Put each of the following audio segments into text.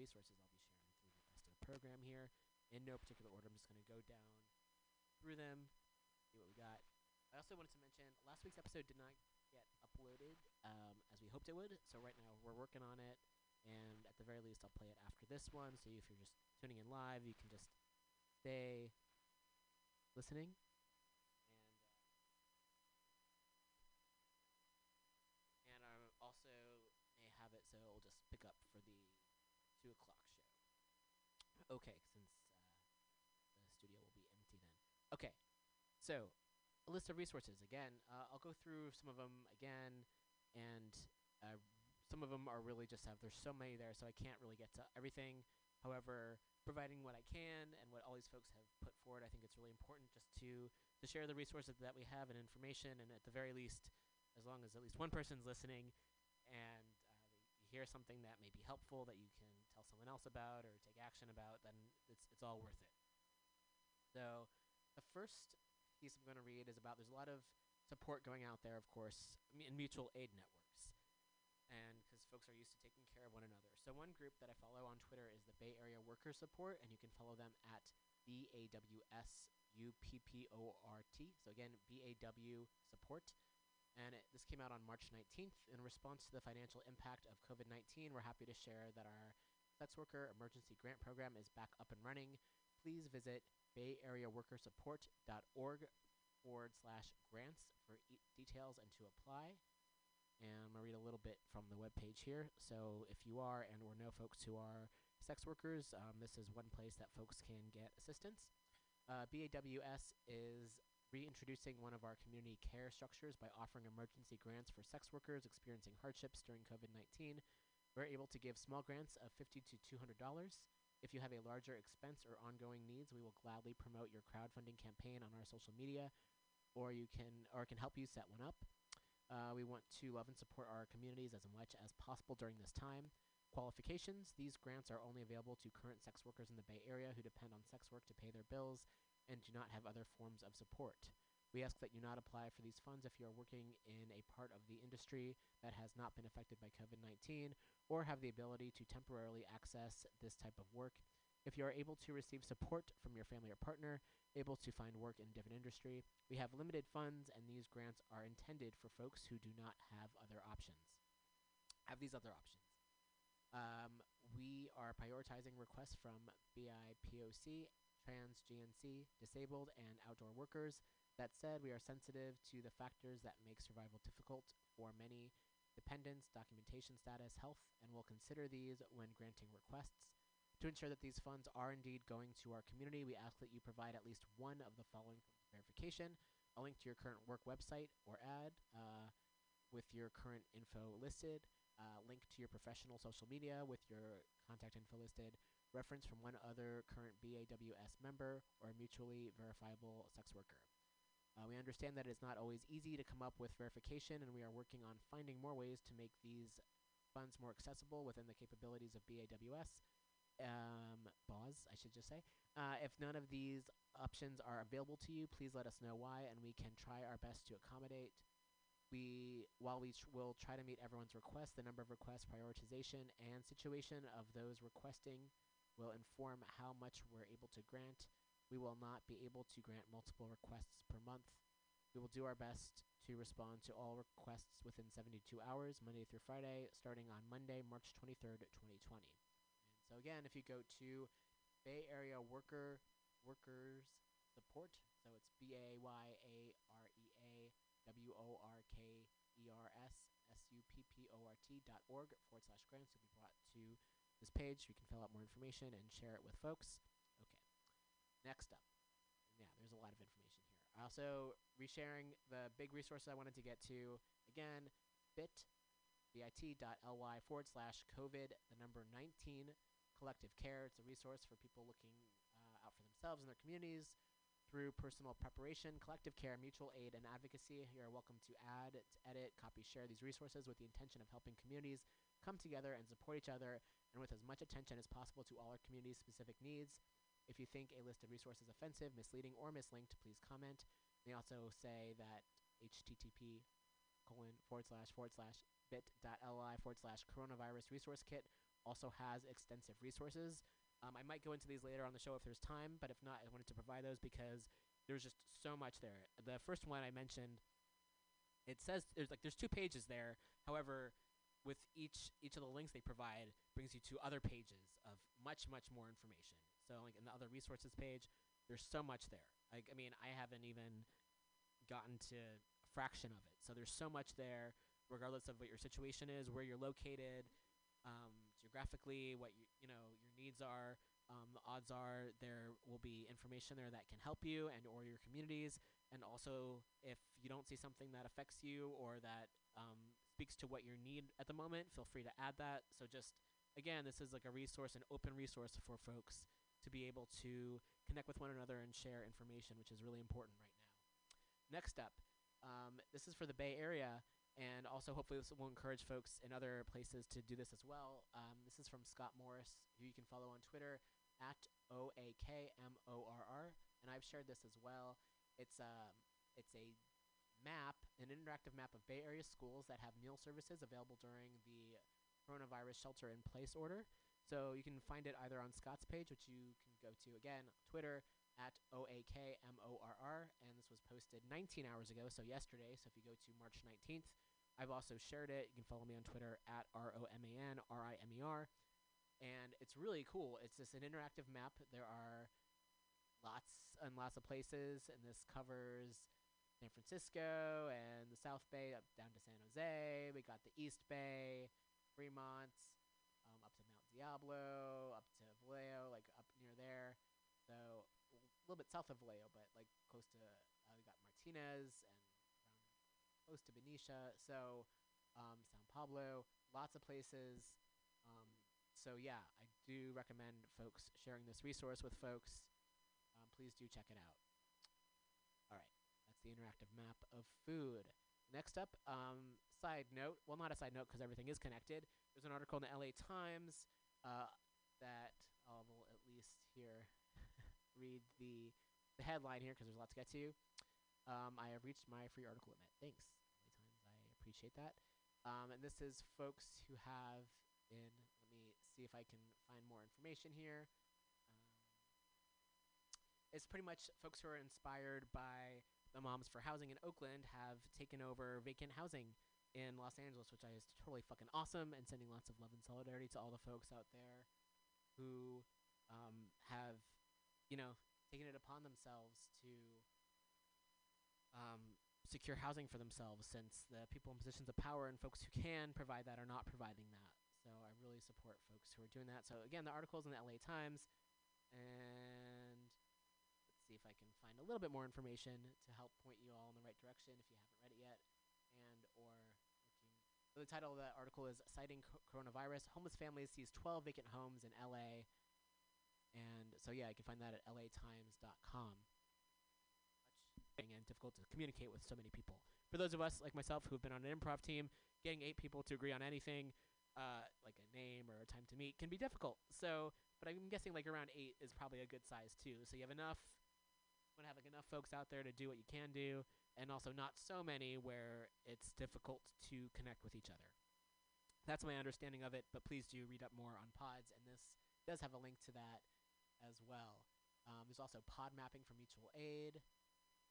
resources I'll be sharing through the rest of the program here. In no particular order, I'm just going to go down through them, see what we got. I also wanted to mention last week's episode did not get uploaded um, as we hoped it would. So right now we're working on it, and at the very least, I'll play it after this one. So if you're just tuning in live, you can just stay listening. 2 o'clock show. Okay, since uh, the studio will be empty then. Okay, so a list of resources. Again, uh, I'll go through some of them again, and uh, some of them are really just have there's so many there, so I can't really get to everything. However, providing what I can and what all these folks have put forward, I think it's really important just to to share the resources that we have and information, and at the very least, as long as at least one person's listening and uh, you hear something that may be helpful that you can tell someone else about or take action about, then it's it's all worth it. So, the first piece I'm going to read is about there's a lot of support going out there, of course, m- in mutual aid networks, and because folks are used to taking care of one another. So one group that I follow on Twitter is the Bay Area Worker Support, and you can follow them at B A W S U P P O R T. So again, B A W Support. And it, this came out on March 19th. In response to the financial impact of COVID 19, we're happy to share that our sex worker emergency grant program is back up and running. Please visit bayareaworkersupport.org forward slash grants for e- details and to apply. And I'm going to read a little bit from the webpage here. So if you are and or know folks who are sex workers, um, this is one place that folks can get assistance. Uh, BAWS is reintroducing one of our community care structures by offering emergency grants for sex workers experiencing hardships during COVID 19. We're able to give small grants of 50 to $200. If you have a larger expense or ongoing needs, we will gladly promote your crowdfunding campaign on our social media, or you can or can help you set one up. Uh, we want to love and support our communities as much as possible during this time. Qualifications These grants are only available to current sex workers in the Bay Area who depend on sex work to pay their bills and do not have other forms of support. We ask that you not apply for these funds if you are working in a part of the industry that has not been affected by COVID 19 or have the ability to temporarily access this type of work. If you are able to receive support from your family or partner, able to find work in a different industry, we have limited funds and these grants are intended for folks who do not have other options. Have these other options. Um, we are prioritizing requests from BIPOC, trans, GNC, disabled, and outdoor workers. That said, we are sensitive to the factors that make survival difficult for many dependents, documentation status, health, and will consider these when granting requests. To ensure that these funds are indeed going to our community, we ask that you provide at least one of the following verification a link to your current work website or ad uh, with your current info listed, uh, link to your professional social media with your contact info listed, reference from one other current BAWS member, or a mutually verifiable sex worker. Uh, we understand that it is not always easy to come up with verification, and we are working on finding more ways to make these funds more accessible within the capabilities of BAWS. Um, BAWS, I should just say. Uh, if none of these options are available to you, please let us know why, and we can try our best to accommodate. We, while we tr- will try to meet everyone's requests, the number of requests, prioritization, and situation of those requesting will inform how much we're able to grant. We will not be able to grant multiple requests per month. We will do our best to respond to all requests within 72 hours, Monday through Friday, starting on Monday, March 23rd, 2020. And so again, if you go to Bay Area Worker Workers Support, so it's B A Y A R E A W O R K E R S S U P P O R T dot org forward slash grants, you'll be brought to this page. You can fill out more information and share it with folks. Next up. Yeah, there's a lot of information here. Also, resharing the big resource I wanted to get to again, bit bit.ly forward slash COVID, the number 19 collective care. It's a resource for people looking uh, out for themselves and their communities through personal preparation, collective care, mutual aid, and advocacy. You are welcome to add, to edit, copy, share these resources with the intention of helping communities come together and support each other and with as much attention as possible to all our community's specific needs. If you think a list of resources offensive, misleading, or mislinked, please comment. They also say that http colon forward slash forward slash bit.ly forward slash coronavirus resource kit also has extensive resources. Um, I might go into these later on the show if there's time, but if not, I wanted to provide those because there's just so much there. The first one I mentioned, it says there's like there's two pages there. However, with each each of the links they provide brings you to other pages of much much more information. So like in the other resources page, there's so much there. Like I mean, I haven't even gotten to a fraction of it. So there's so much there, regardless of what your situation is, where you're located, um, geographically, what you you know your needs are. Um, the odds are there will be information there that can help you and or your communities. And also, if you don't see something that affects you or that um, speaks to what you need at the moment, feel free to add that. So just again, this is like a resource, an open resource for folks to be able to connect with one another and share information, which is really important right now. Next up, um, this is for the Bay Area, and also hopefully this will encourage folks in other places to do this as well. Um, this is from Scott Morris, who you can follow on Twitter at O A K M O R R, and I've shared this as well. It's a um, it's a map, an interactive map of Bay Area schools that have meal services available during the coronavirus shelter in place order. So you can find it either on Scott's page, which you can go to again, Twitter at O A K M O R R, and this was posted 19 hours ago, so yesterday. So if you go to March 19th, I've also shared it. You can follow me on Twitter at R O M A N R I M E R, and it's really cool. It's just an interactive map. There are lots and lots of places, and this covers San Francisco and the South Bay up down to San Jose. We got the East Bay, Fremont, Diablo, up to Vallejo, like up near there. So a little bit south of Vallejo, but like close to uh, we got Martinez and close to Benicia. So um, San Pablo, lots of places. Um, so yeah, I do recommend folks sharing this resource with folks. Um, please do check it out. All right, that's the interactive map of food. Next up, um, side note. Well, not a side note because everything is connected. There's an article in the LA Times uh, that I will at least here read the the headline here because there's a lot to get to. Um, I have reached my free article limit. Thanks, times. I appreciate that. Um, and this is folks who have in. Let me see if I can find more information here. Um, it's pretty much folks who are inspired by the Moms for Housing in Oakland have taken over vacant housing in Los Angeles, which I is totally fucking awesome, and sending lots of love and solidarity to all the folks out there who um, have, you know, taken it upon themselves to um, secure housing for themselves, since the people in positions of power and folks who can provide that are not providing that. So I really support folks who are doing that. So again, the article's in the LA Times, and let's see if I can find a little bit more information to help point you all in the right direction if you haven't read it yet the title of the article is Citing co- Coronavirus Homeless Families Seize 12 Vacant Homes in LA. And so, yeah, you can find that at latimes.com. And difficult to communicate with so many people. For those of us like myself who've been on an improv team, getting eight people to agree on anything, uh, like a name or a time to meet, can be difficult. So, but I'm guessing like around eight is probably a good size too. So you have enough, want to have like enough folks out there to do what you can do, and also not so many where it's difficult to connect with each other. That's my understanding of it, but please do read up more on pods, and this does have a link to that as well. Um, there's also pod mapping for mutual aid.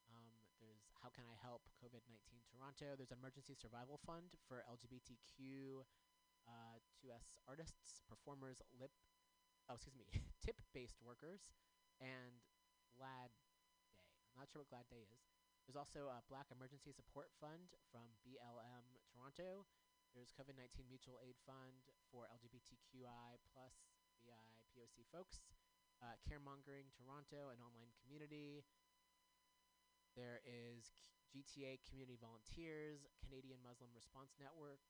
Um, there's How Can I Help COVID 19 Toronto. There's an emergency survival fund for LGBTQ uh, 2S artists, performers, lip, oh, excuse me, tip based workers, and Glad Day. I'm not sure what Glad Day is. There's also a Black Emergency Support Fund from BLM Toronto. There's COVID-19 Mutual Aid Fund for LGBTQI plus BI POC folks. Uh, Caremongering Toronto, an online community. There is K- GTA Community Volunteers, Canadian Muslim Response Network,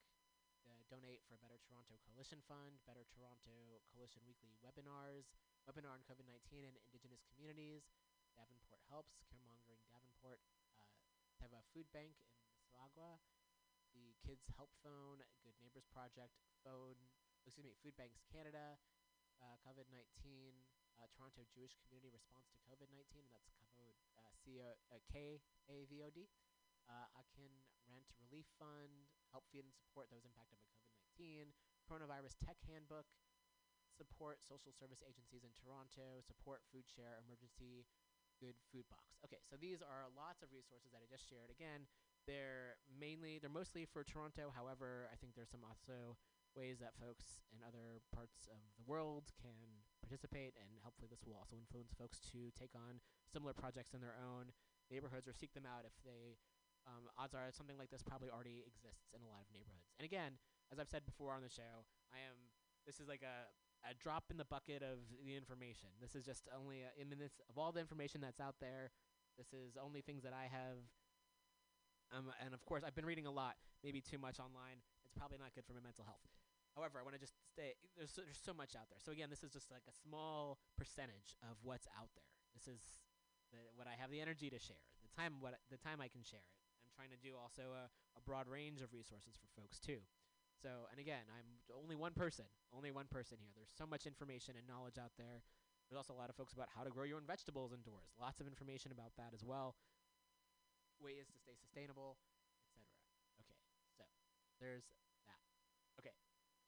the Donate for Better Toronto Coalition Fund, Better Toronto Coalition Weekly Webinars, Webinar on COVID-19 and Indigenous Communities, Davenport Helps, Caremongering Davenport, have a food bank in Mississauga, the Kids Help Phone, Good Neighbors Project, Phone, excuse me, Food Banks Canada, uh, COVID 19, uh, Toronto Jewish Community Response to COVID 19, and that's KAVOD, uh, C-O, uh. Uh, Akin Rent Relief Fund, help feed and support those impacted by COVID 19, Coronavirus Tech Handbook, support social service agencies in Toronto, support food share, emergency good food box. Okay, so these are lots of resources that I just shared. Again, they're mainly, they're mostly for Toronto. However, I think there's some also ways that folks in other parts of the world can participate, and hopefully this will also influence folks to take on similar projects in their own neighborhoods or seek them out if they. Um, odds are something like this probably already exists in a lot of neighborhoods. And again, as I've said before on the show, I am. This is like a a drop in the bucket of the information. This is just only a, in this of all the information that's out there. This is only things that I have. Um, and of course, I've been reading a lot, maybe too much online. It's probably not good for my mental health. However, I want to just stay. There's so, there's so much out there. So again, this is just like a small percentage of what's out there. This is the, what I have the energy to share. The time what the time I can share it. I'm trying to do also a, a broad range of resources for folks too. So, and again, I'm only one person, only one person here. There's so much information and knowledge out there. There's also a lot of folks about how to grow your own vegetables indoors. Lots of information about that as well. Ways to stay sustainable, etc. Okay, so there's that. Okay,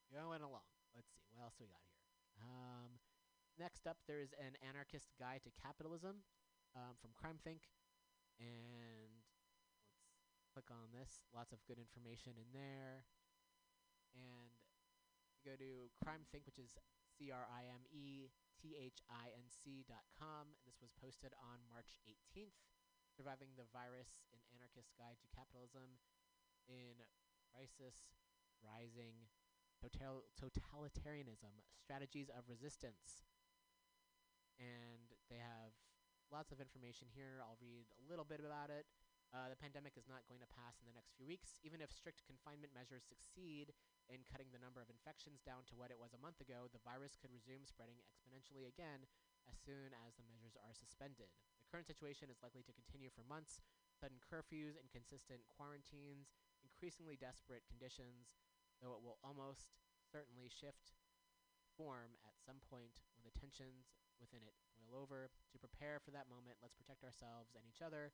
going along. Let's see what else we got here. Um, next up, there is an anarchist guide to capitalism um, from CrimethInc, and let's click on this. Lots of good information in there and you go to CrimethInc, which is C R I M E T H I N C dot com. This was posted on March 18th. Surviving the Virus: An Anarchist Guide to Capitalism in Crisis, Rising, total Totalitarianism, Strategies of Resistance. And they have lots of information here. I'll read a little bit about it. Uh, the pandemic is not going to pass in the next few weeks. Even if strict confinement measures succeed in cutting the number of infections down to what it was a month ago, the virus could resume spreading exponentially again as soon as the measures are suspended. The current situation is likely to continue for months. Sudden curfews, inconsistent quarantines, increasingly desperate conditions, though it will almost certainly shift form at some point when the tensions within it boil over. To prepare for that moment, let's protect ourselves and each other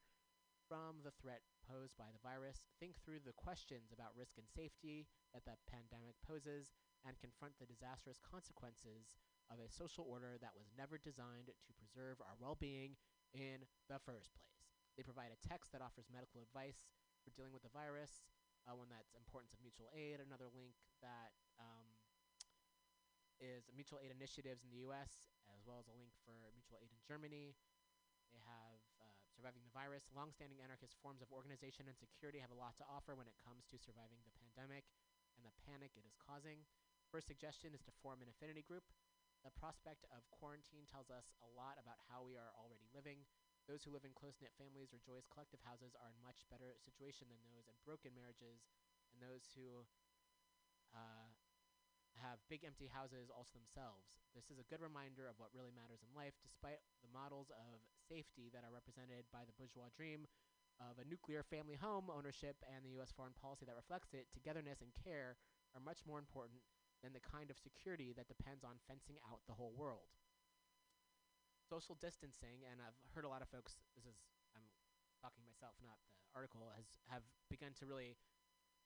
from the threat posed by the virus, think through the questions about risk and safety that the pandemic poses, and confront the disastrous consequences of a social order that was never designed to preserve our well being in the first place. They provide a text that offers medical advice for dealing with the virus, uh, one that's importance of mutual aid, another link that um, is mutual aid initiatives in the US, as well as a link for mutual aid in Germany. They have surviving the virus. Long-standing anarchist forms of organization and security have a lot to offer when it comes to surviving the pandemic and the panic it is causing. First suggestion is to form an affinity group. The prospect of quarantine tells us a lot about how we are already living. Those who live in close-knit families or joyous collective houses are in much better situation than those in broken marriages, and those who uh, have big empty houses also themselves. This is a good reminder of what really matters in life, despite the models of safety that are represented by the bourgeois dream of a nuclear family home ownership and the U.S. foreign policy that reflects it. Togetherness and care are much more important than the kind of security that depends on fencing out the whole world. Social distancing, and I've heard a lot of folks. This is I'm talking myself, not the article, has have begun to really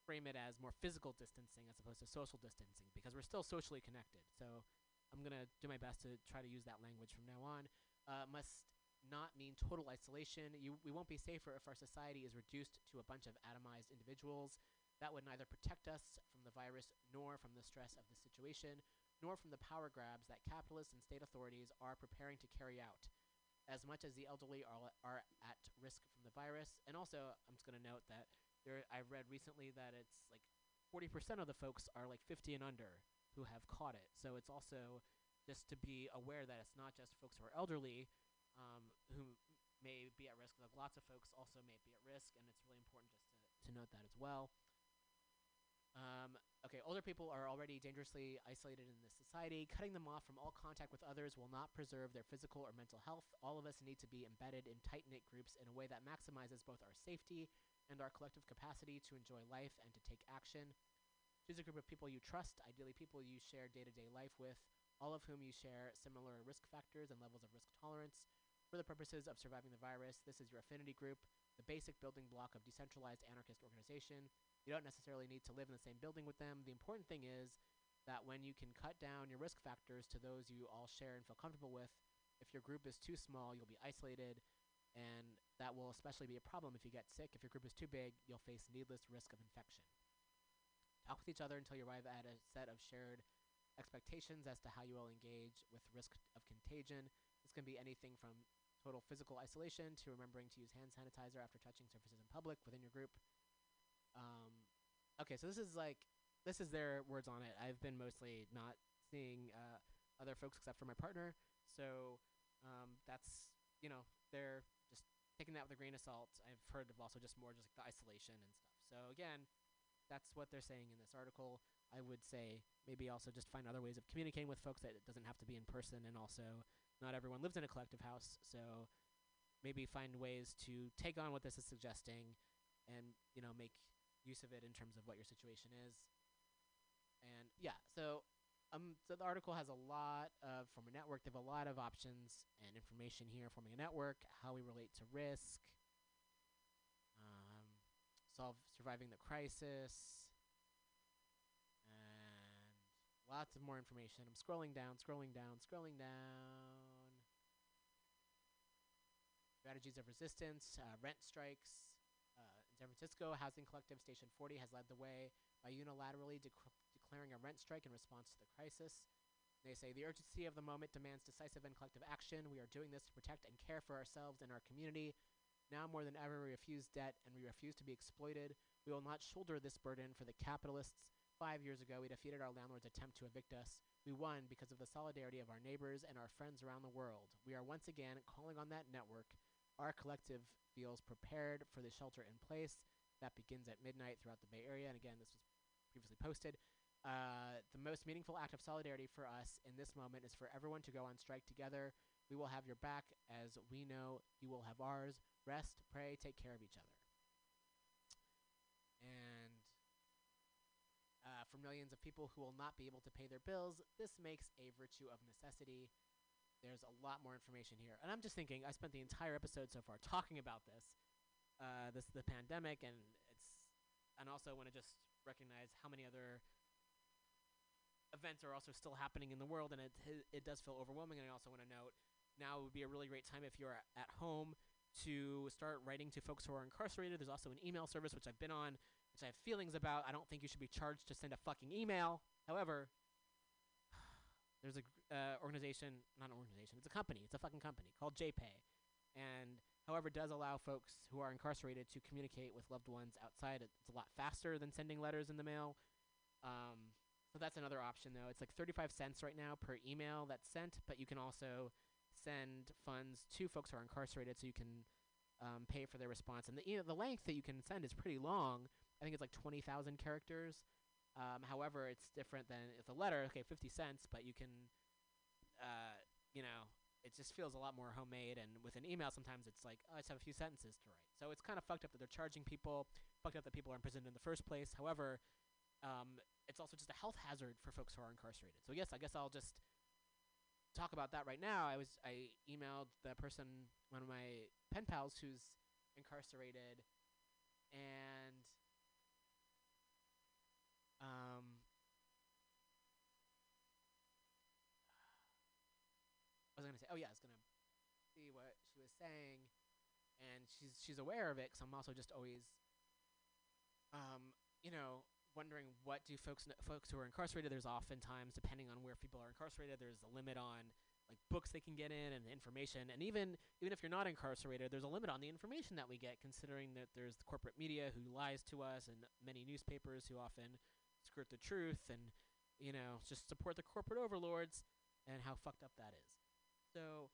frame it as more physical distancing as opposed to social distancing because we're still socially connected. So I'm going to do my best to try to use that language from now on. Uh, must not mean total isolation. You, we won't be safer if our society is reduced to a bunch of atomized individuals. That would neither protect us from the virus nor from the stress of the situation, nor from the power grabs that capitalists and state authorities are preparing to carry out. As much as the elderly are, are at risk from the virus, and also I'm just going to note that there, I've read recently that it's like 40% of the folks are like 50 and under who have caught it. So it's also just to be aware that it's not just folks who are elderly um, who may be at risk. Like lots of folks also may be at risk, and it's really important just to, to note that as well. Um, okay, older people are already dangerously isolated in this society. Cutting them off from all contact with others will not preserve their physical or mental health. All of us need to be embedded in tight knit groups in a way that maximizes both our safety and our collective capacity to enjoy life and to take action. Choose a group of people you trust, ideally people you share day to day life with, all of whom you share similar risk factors and levels of risk tolerance. For the purposes of surviving the virus, this is your affinity group, the basic building block of decentralized anarchist organization. You don't necessarily need to live in the same building with them. The important thing is that when you can cut down your risk factors to those you all share and feel comfortable with, if your group is too small, you'll be isolated, and that will especially be a problem if you get sick. If your group is too big, you'll face needless risk of infection. Talk with each other until you arrive at a set of shared expectations as to how you will engage with risk of contagion. This can be anything from total physical isolation to remembering to use hand sanitizer after touching surfaces in public within your group. Um, okay, so this is like this is their words on it. I've been mostly not seeing uh, other folks except for my partner, so um, that's you know just taking that with a grain of salt. I've heard of also just more just like the isolation and stuff. So again, that's what they're saying in this article. I would say maybe also just find other ways of communicating with folks that it doesn't have to be in person, and also not everyone lives in a collective house, so maybe find ways to take on what this is suggesting, and you know make use of it in terms of what your situation is. And yeah, so um, so the article has a lot of from a network. They have a lot of options and information here. Forming a network, how we relate to risk, um, solve surviving the crisis, and lots of more information. I'm scrolling down, scrolling down, scrolling down. Strategies of resistance, uh, rent strikes. Uh, in San Francisco, Housing Collective Station 40 has led the way by unilaterally declaring a rent strike in response to the crisis. They say the urgency of the moment demands decisive and collective action. We are doing this to protect and care for ourselves and our community. Now more than ever, we refuse debt and we refuse to be exploited. We will not shoulder this burden for the capitalists. Five years ago, we defeated our landlord's attempt to evict us. We won because of the solidarity of our neighbors and our friends around the world. We are once again calling on that network. Our collective feels prepared for the shelter in place that begins at midnight throughout the Bay Area. And again, this was previously posted. Uh, the most meaningful act of solidarity for us in this moment is for everyone to go on strike together. We will have your back as we know you will have ours. Rest, pray, take care of each other. And uh, for millions of people who will not be able to pay their bills, this makes a virtue of necessity. There's a lot more information here. And I'm just thinking, I spent the entire episode so far talking about this. Uh, this the pandemic, and it's, and also want to just recognize how many other events are also still happening in the world, and it it does feel overwhelming. And I also want to note now would be a really great time if you're at home to start writing to folks who are incarcerated. There's also an email service which I've been on, which I have feelings about. I don't think you should be charged to send a fucking email. However, there's a uh, organization, not an organization, it's a company, it's a fucking company called JPay, and however does allow folks who are incarcerated to communicate with loved ones outside. It's a lot faster than sending letters in the mail. Um, so that's another option, though. It's like 35 cents right now per email that's sent, but you can also send funds to folks who are incarcerated so you can um, pay for their response. And the, e- the length that you can send is pretty long. I think it's like 20,000 characters. Um, however, it's different than it's a letter, okay, 50 cents, but you can, uh, you know, it just feels a lot more homemade. And with an email, sometimes it's like, oh, I just have a few sentences to write. So it's kind of fucked up that they're charging people, fucked up that people are imprisoned in the first place. However, um, it's also just a health hazard for folks who are incarcerated. So yes, I guess I'll just talk about that right now. I was I emailed the person, one of my pen pals, who's incarcerated, and um, I was gonna say, oh yeah, I was gonna see what she was saying, and she's she's aware of it. Cause I'm also just always, um, you know, wondering what do folks kn- folks who are incarcerated. There's oftentimes, depending on where people are incarcerated, there's a limit on like books they can get in and information. And even even if you're not incarcerated, there's a limit on the information that we get, considering that there's the corporate media who lies to us, and many newspapers who often skirt the truth and you know just support the corporate overlords, and how fucked up that is. So.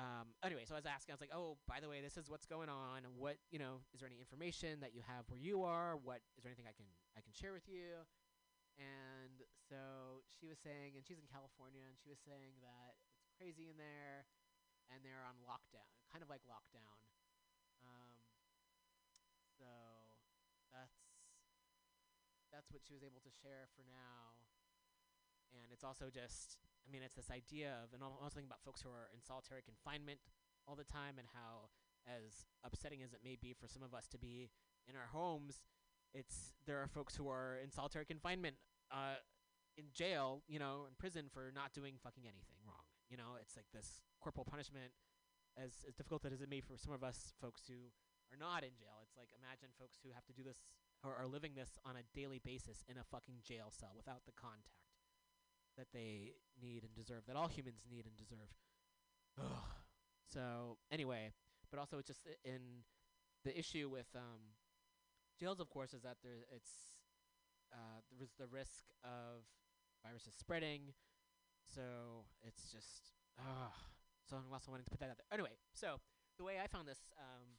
Um, anyway, so I was asking, I was like, oh, by the way, this is what's going on. What, you know, is there any information that you have where you are? What, is there anything I can, I can share with you? And so she was saying, and she's in California, and she was saying that it's crazy in there, and they're on lockdown, kind of like lockdown. Um, so that's that's what she was able to share for now. And it's also just, I mean, it's this idea of, and I'm also thinking about folks who are in solitary confinement all the time, and how, as upsetting as it may be for some of us to be in our homes, it's there are folks who are in solitary confinement uh, in jail, you know, in prison for not doing fucking anything wrong. You know, it's like this corporal punishment. As as difficult as it may be for some of us folks who are not in jail, it's like imagine folks who have to do this or are living this on a daily basis in a fucking jail cell without the contact that they need and deserve, that all humans need and deserve. Ugh. So anyway, but also it's just in the issue with um, jails, of course, is that there it's uh, the risk of viruses spreading. So it's just uh, so I'm also wanting to put that out there. Anyway, so the way I found this um,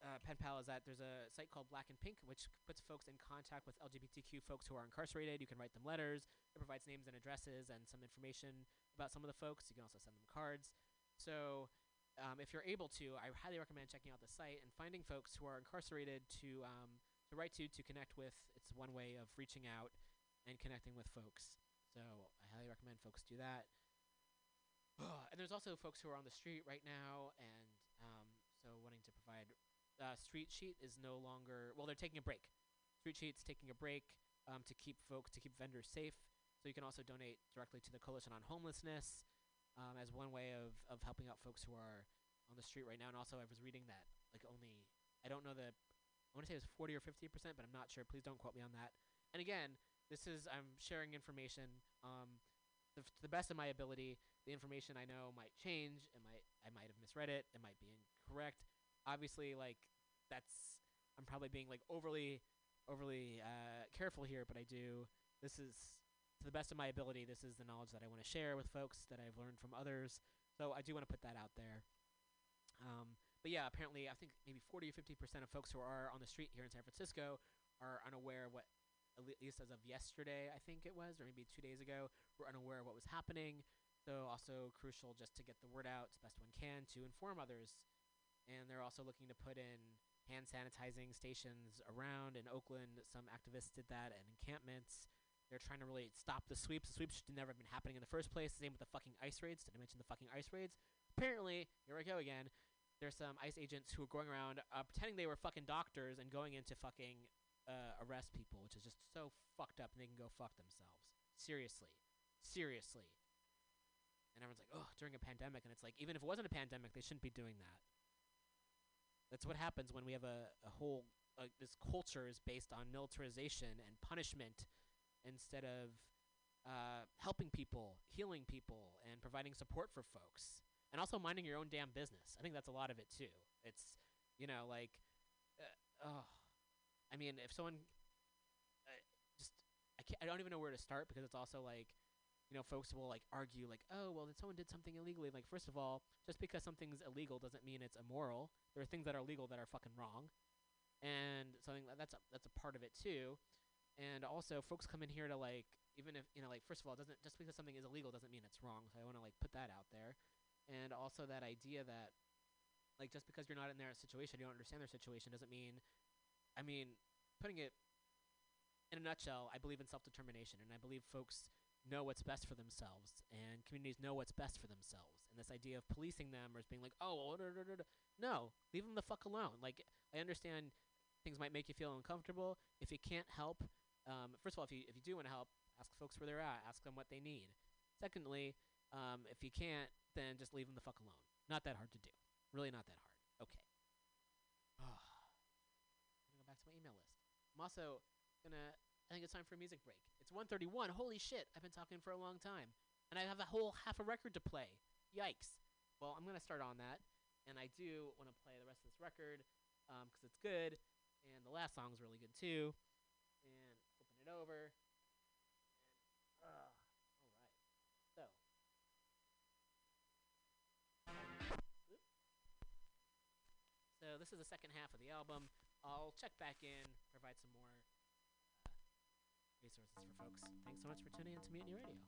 uh, pen pal is that there's a site called Black and Pink, which puts folks in contact with LGBTQ folks who are incarcerated. You can write them letters. It provides names and addresses and some information about some of the folks. You can also send them cards. So um, if you're able to, I highly recommend checking out the site and finding folks who are incarcerated to um, to write to to connect with. It's one way of reaching out and connecting with folks. So I highly recommend folks do that. and there's also folks who are on the street right now, and um, so wanting to provide. Uh, street sheet is no longer well. They're taking a break. Street sheet's taking a break um, to keep folks to keep vendors safe. So you can also donate directly to the Coalition on Homelessness um, as one way of of helping out folks who are on the street right now. And also, I was reading that like only I don't know the I want to say it was 40 or 50 percent, but I'm not sure. Please don't quote me on that. And again, this is I'm sharing information um, the, f- to the best of my ability. The information I know might change. It might I might have misread it. It might be incorrect. Obviously, like that's I'm probably being like overly overly uh, careful here, but I do. This is to the best of my ability. This is the knowledge that I want to share with folks that I've learned from others. So I do want to put that out there. Um, but yeah, apparently, I think maybe 40 or 50 percent of folks who are on the street here in San Francisco are unaware what, at least as of yesterday, I think it was, or maybe two days ago, were unaware of what was happening. So also crucial just to get the word out as best one can to inform others. And they're also looking to put in hand sanitizing stations around in Oakland. Some activists did that and encampments. They're trying to really stop the sweeps. The sweeps should never have been happening in the first place. Same with the fucking ICE raids. Did I mention the fucking ICE raids? Apparently, here I go again. There's some ICE agents who are going around uh, pretending they were fucking doctors and going into fucking uh, arrest people, which is just so fucked up, and they can go fuck themselves. Seriously, seriously. And everyone's like, oh, during a pandemic, and it's like, even if it wasn't a pandemic, they shouldn't be doing that. That's what happens when we have a, a whole uh, this culture is based on militarization and punishment instead of uh, helping people, healing people, and providing support for folks, and also minding your own damn business. I think that's a lot of it too. It's you know like, uh, oh, I mean, if someone uh, just I can't, I don't even know where to start because it's also like you know, folks will like argue like, oh, well, then someone did something illegally. Like, first of all, just because something's illegal doesn't mean it's immoral. There are things that are legal that are fucking wrong, and something that that's a, that's a part of it too. And also, folks come in here to like, even if you know, like, first of all, doesn't just because something is illegal doesn't mean it's wrong. So I want to like put that out there, and also that idea that like just because you're not in their situation, you don't understand their situation doesn't mean. I mean, putting it in a nutshell, I believe in self determination, and I believe folks know what's best for themselves and communities know what's best for themselves. And this idea of policing them or as being like oh no leave them the fuck alone. Like i understand things might make you feel uncomfortable. If you can't help um, first of all if you if you do want to help ask folks where they're at ask them what they need. Secondly um, if you can't then just leave them the fuck alone. Not that hard to do. Really not that hard. Okay. I'm gonna go back to my email list. I'm also gonna I think it's time for a music break. It's 1:31. Holy shit! I've been talking for a long time, and I have a whole half a record to play. Yikes! Well, I'm gonna start on that, and I do want to play the rest of this record because it's good, and the last song's really good too. And flipping it over. And, uh. So this is the second half of the album. I'll check back in, provide some more resources for folks. Thanks so much for tuning in to Mutiny Radio.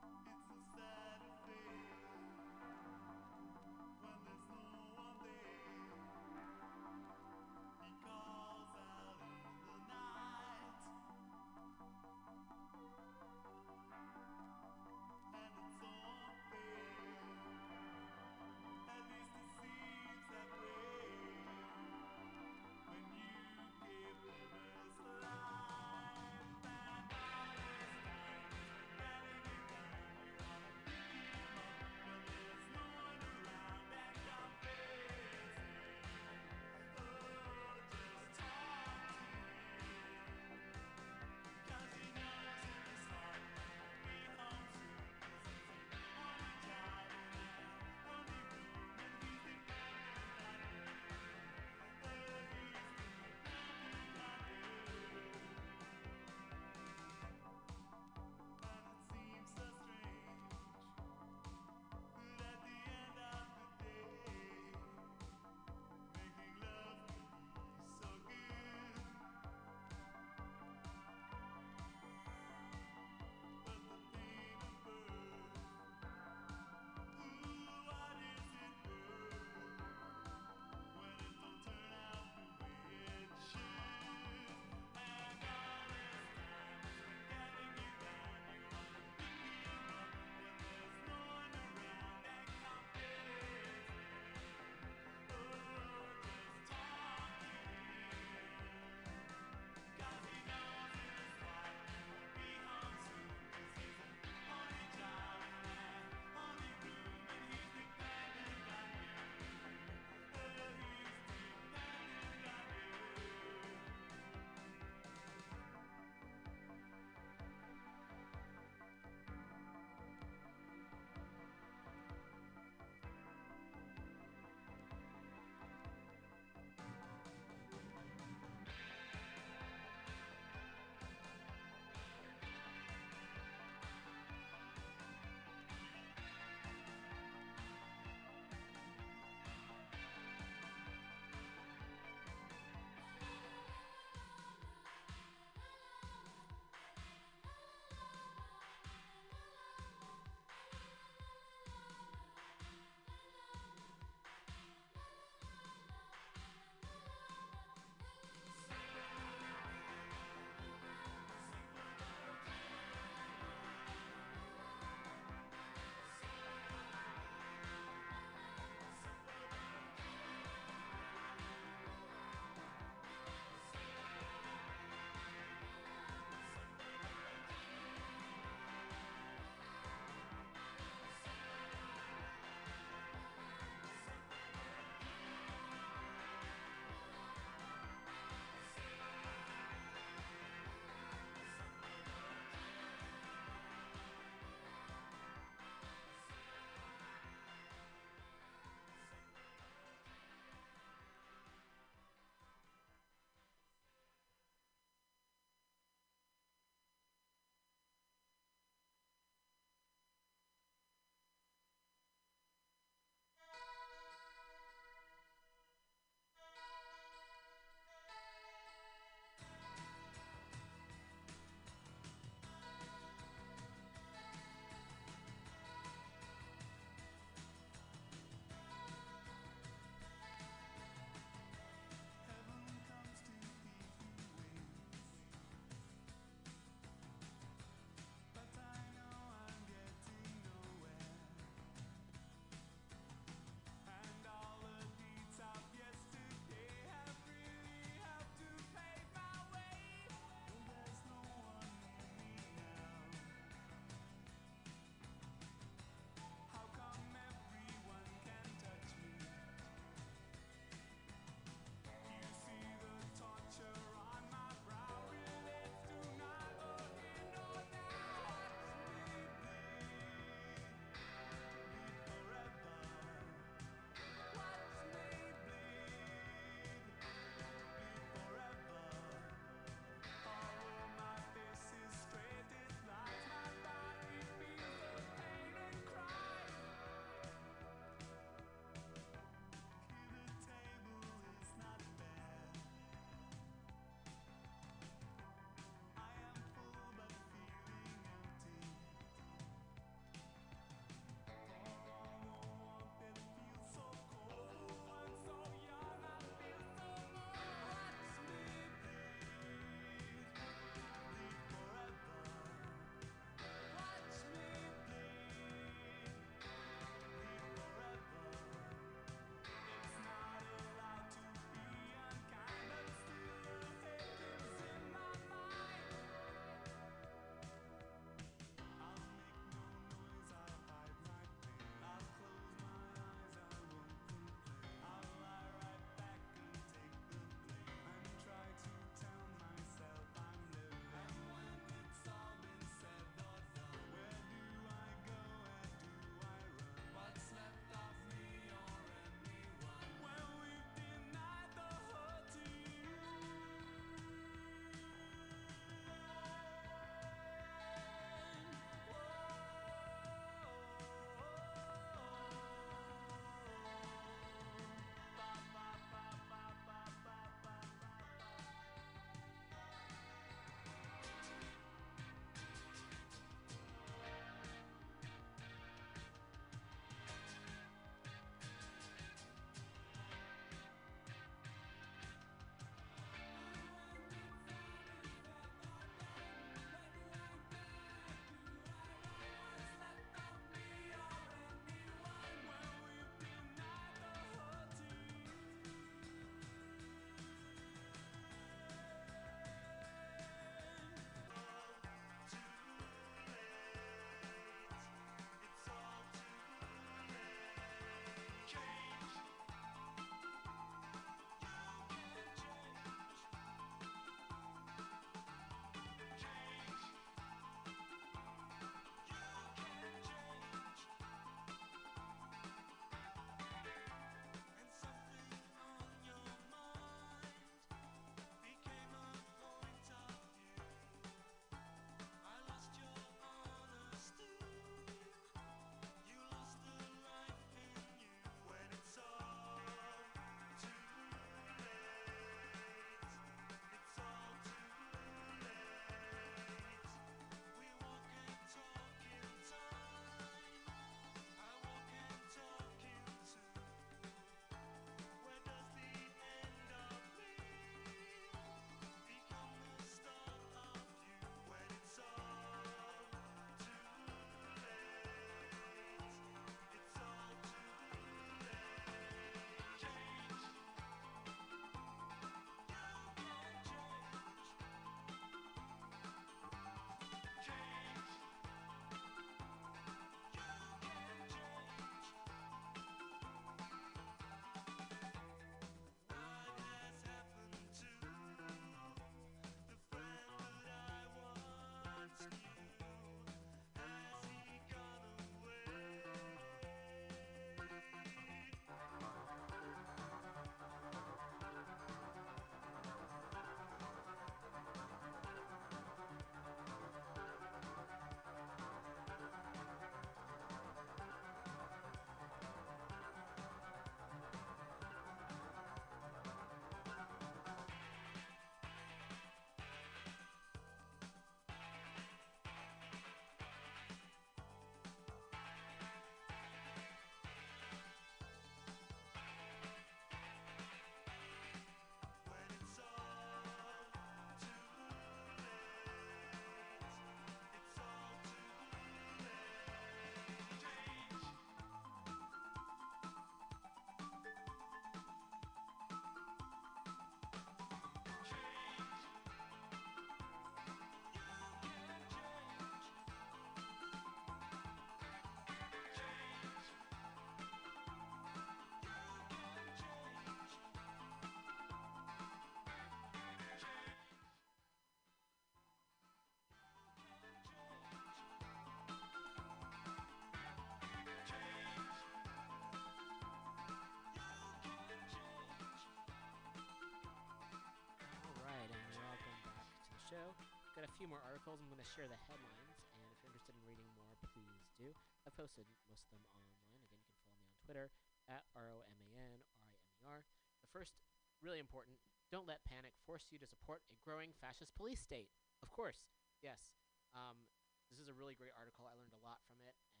Few more articles. I'm going to share the headlines, and if you're interested in reading more, please do. I've posted most of them online. Again, you can follow me on Twitter at R O M A N R I M E R. The first, really important, don't let panic force you to support a growing fascist police state. Of course, yes. Um, this is a really great article. I learned a lot from it, and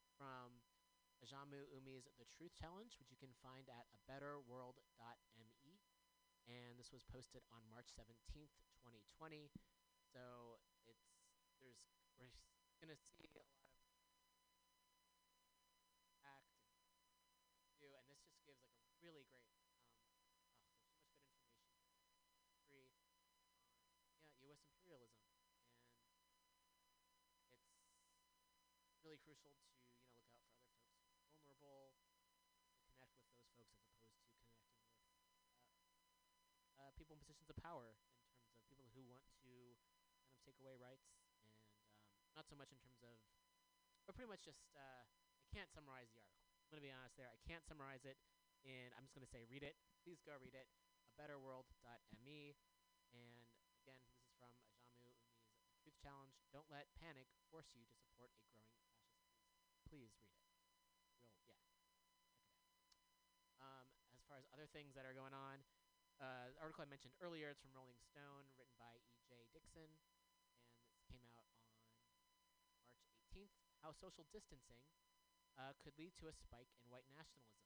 it's from Ajamu Umi's The Truth Challenge, which you can find at abetterworld.me. And this was posted on March 17th, 2020. So it's there's we're gonna see a lot of act and do, and this just gives like a really great. Um, oh, so much good information. Free on yeah U.S. imperialism, and it's really crucial to you know look out for other folks who are vulnerable, connect with those folks as opposed to connecting with uh, uh, people in positions of power in terms of people who want to kind of take away rights and um, not so much in terms of, but pretty much just uh, I can't summarize the article. I'm gonna be honest there. I can't summarize it, and I'm just gonna say read it. Please go read it. A betterworld.me. And again, this is from Ajamu Umi's Truth Challenge. Don't let panic force you to support a growing fascist police. Please read it. Real, yeah. Um, as far as other things that are going on, uh, the article I mentioned earlier, it's from Rolling Stone, how social distancing uh, could lead to a spike in white nationalism.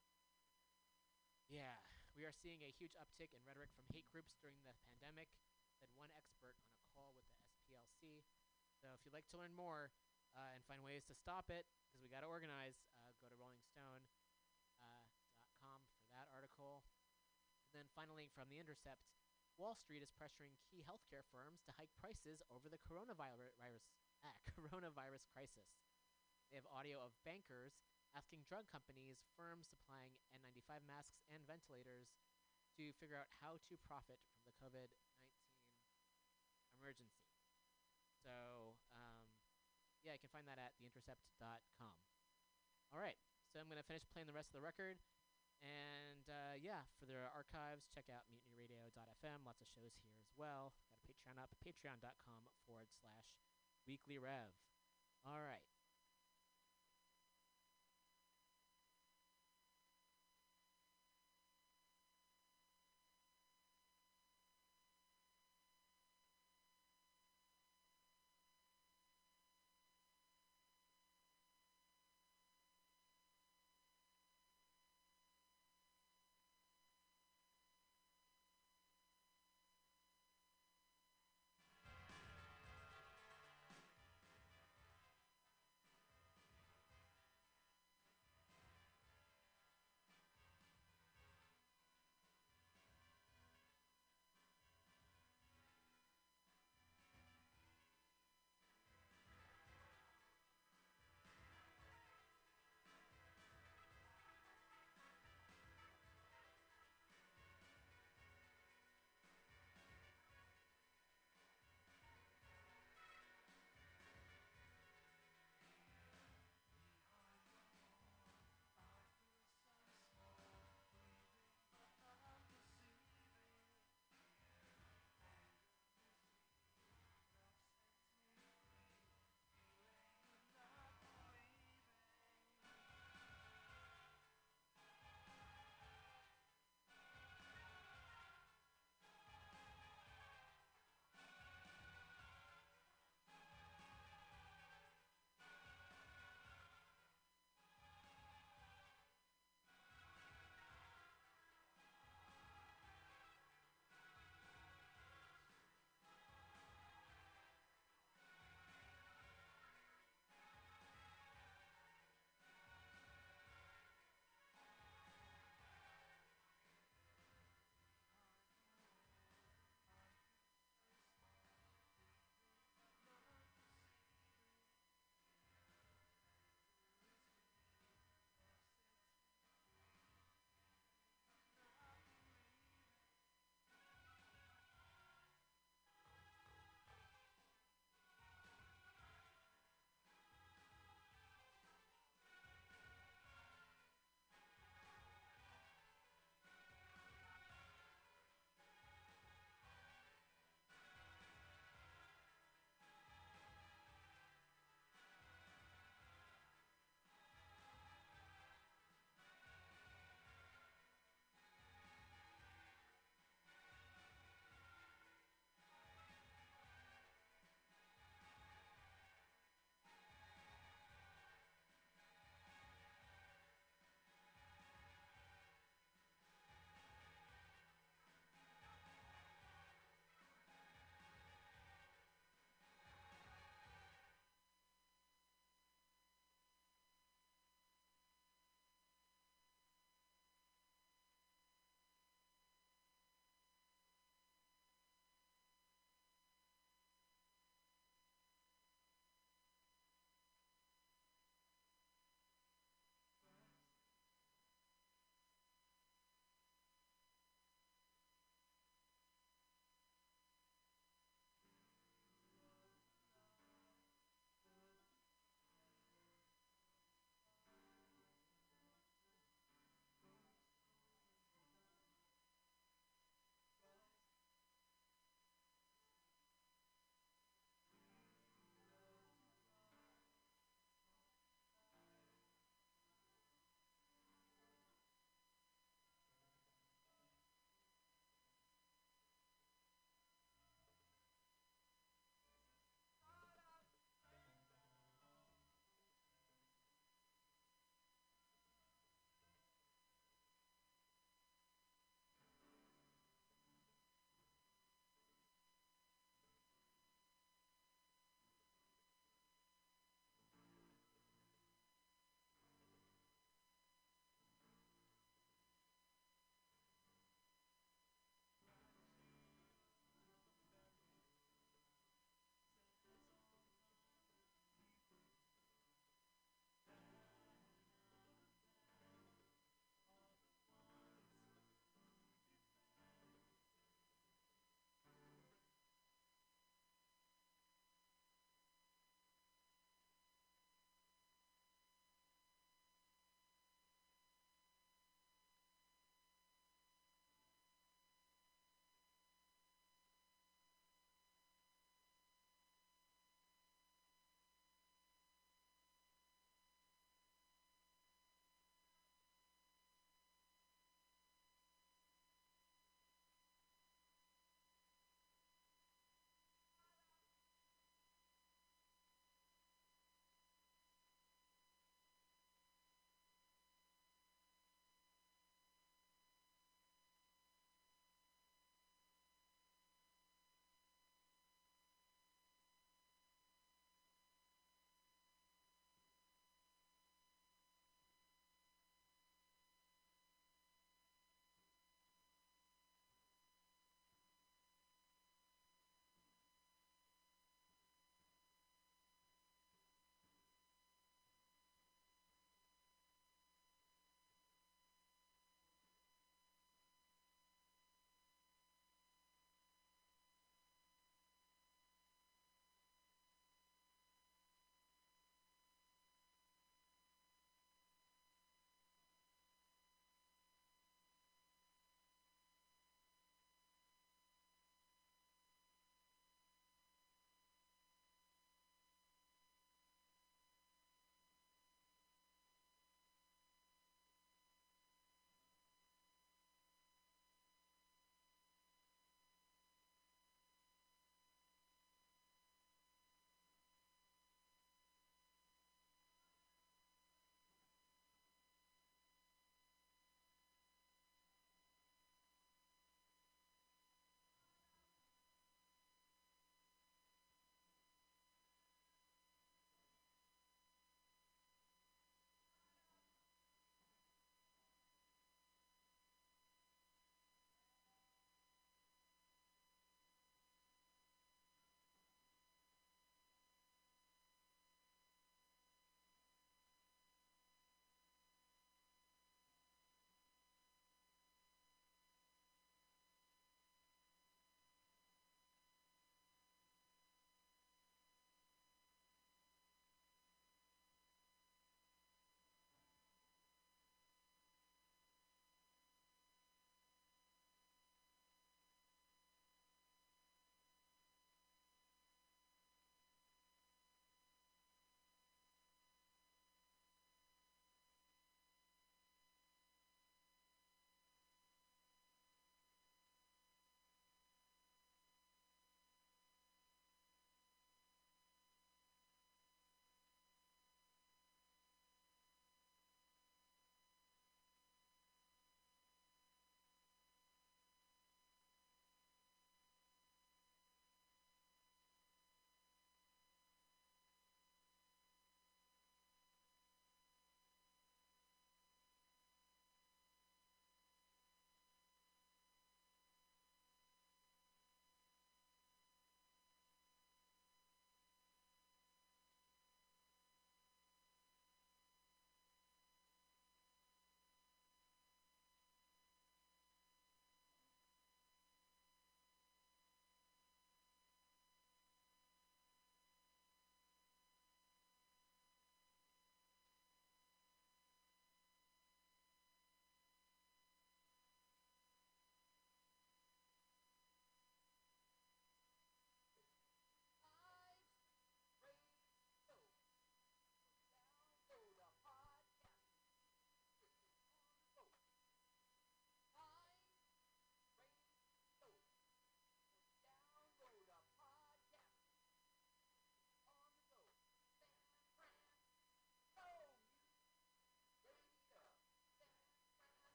Yeah, we are seeing a huge uptick in rhetoric from hate groups during the pandemic, said one expert on a call with the SPLC. So if you'd like to learn more uh, and find ways to stop it, because we got to organize, uh, go to rollingstone.com uh, for that article. And then finally, from The Intercept, Wall Street is pressuring key healthcare firms to hike prices over the coronavirus virus, ah, coronavirus crisis. They have audio of bankers asking drug companies, firms supplying N95 masks and ventilators to figure out how to profit from the COVID 19 emergency. So, um, yeah, you can find that at theintercept.com. All right, so I'm going to finish playing the rest of the record. And uh, yeah, for the archives, check out mutinyradio.fm. Lots of shows here as well. Got a Patreon up, patreon.com forward slash weekly rev. All right.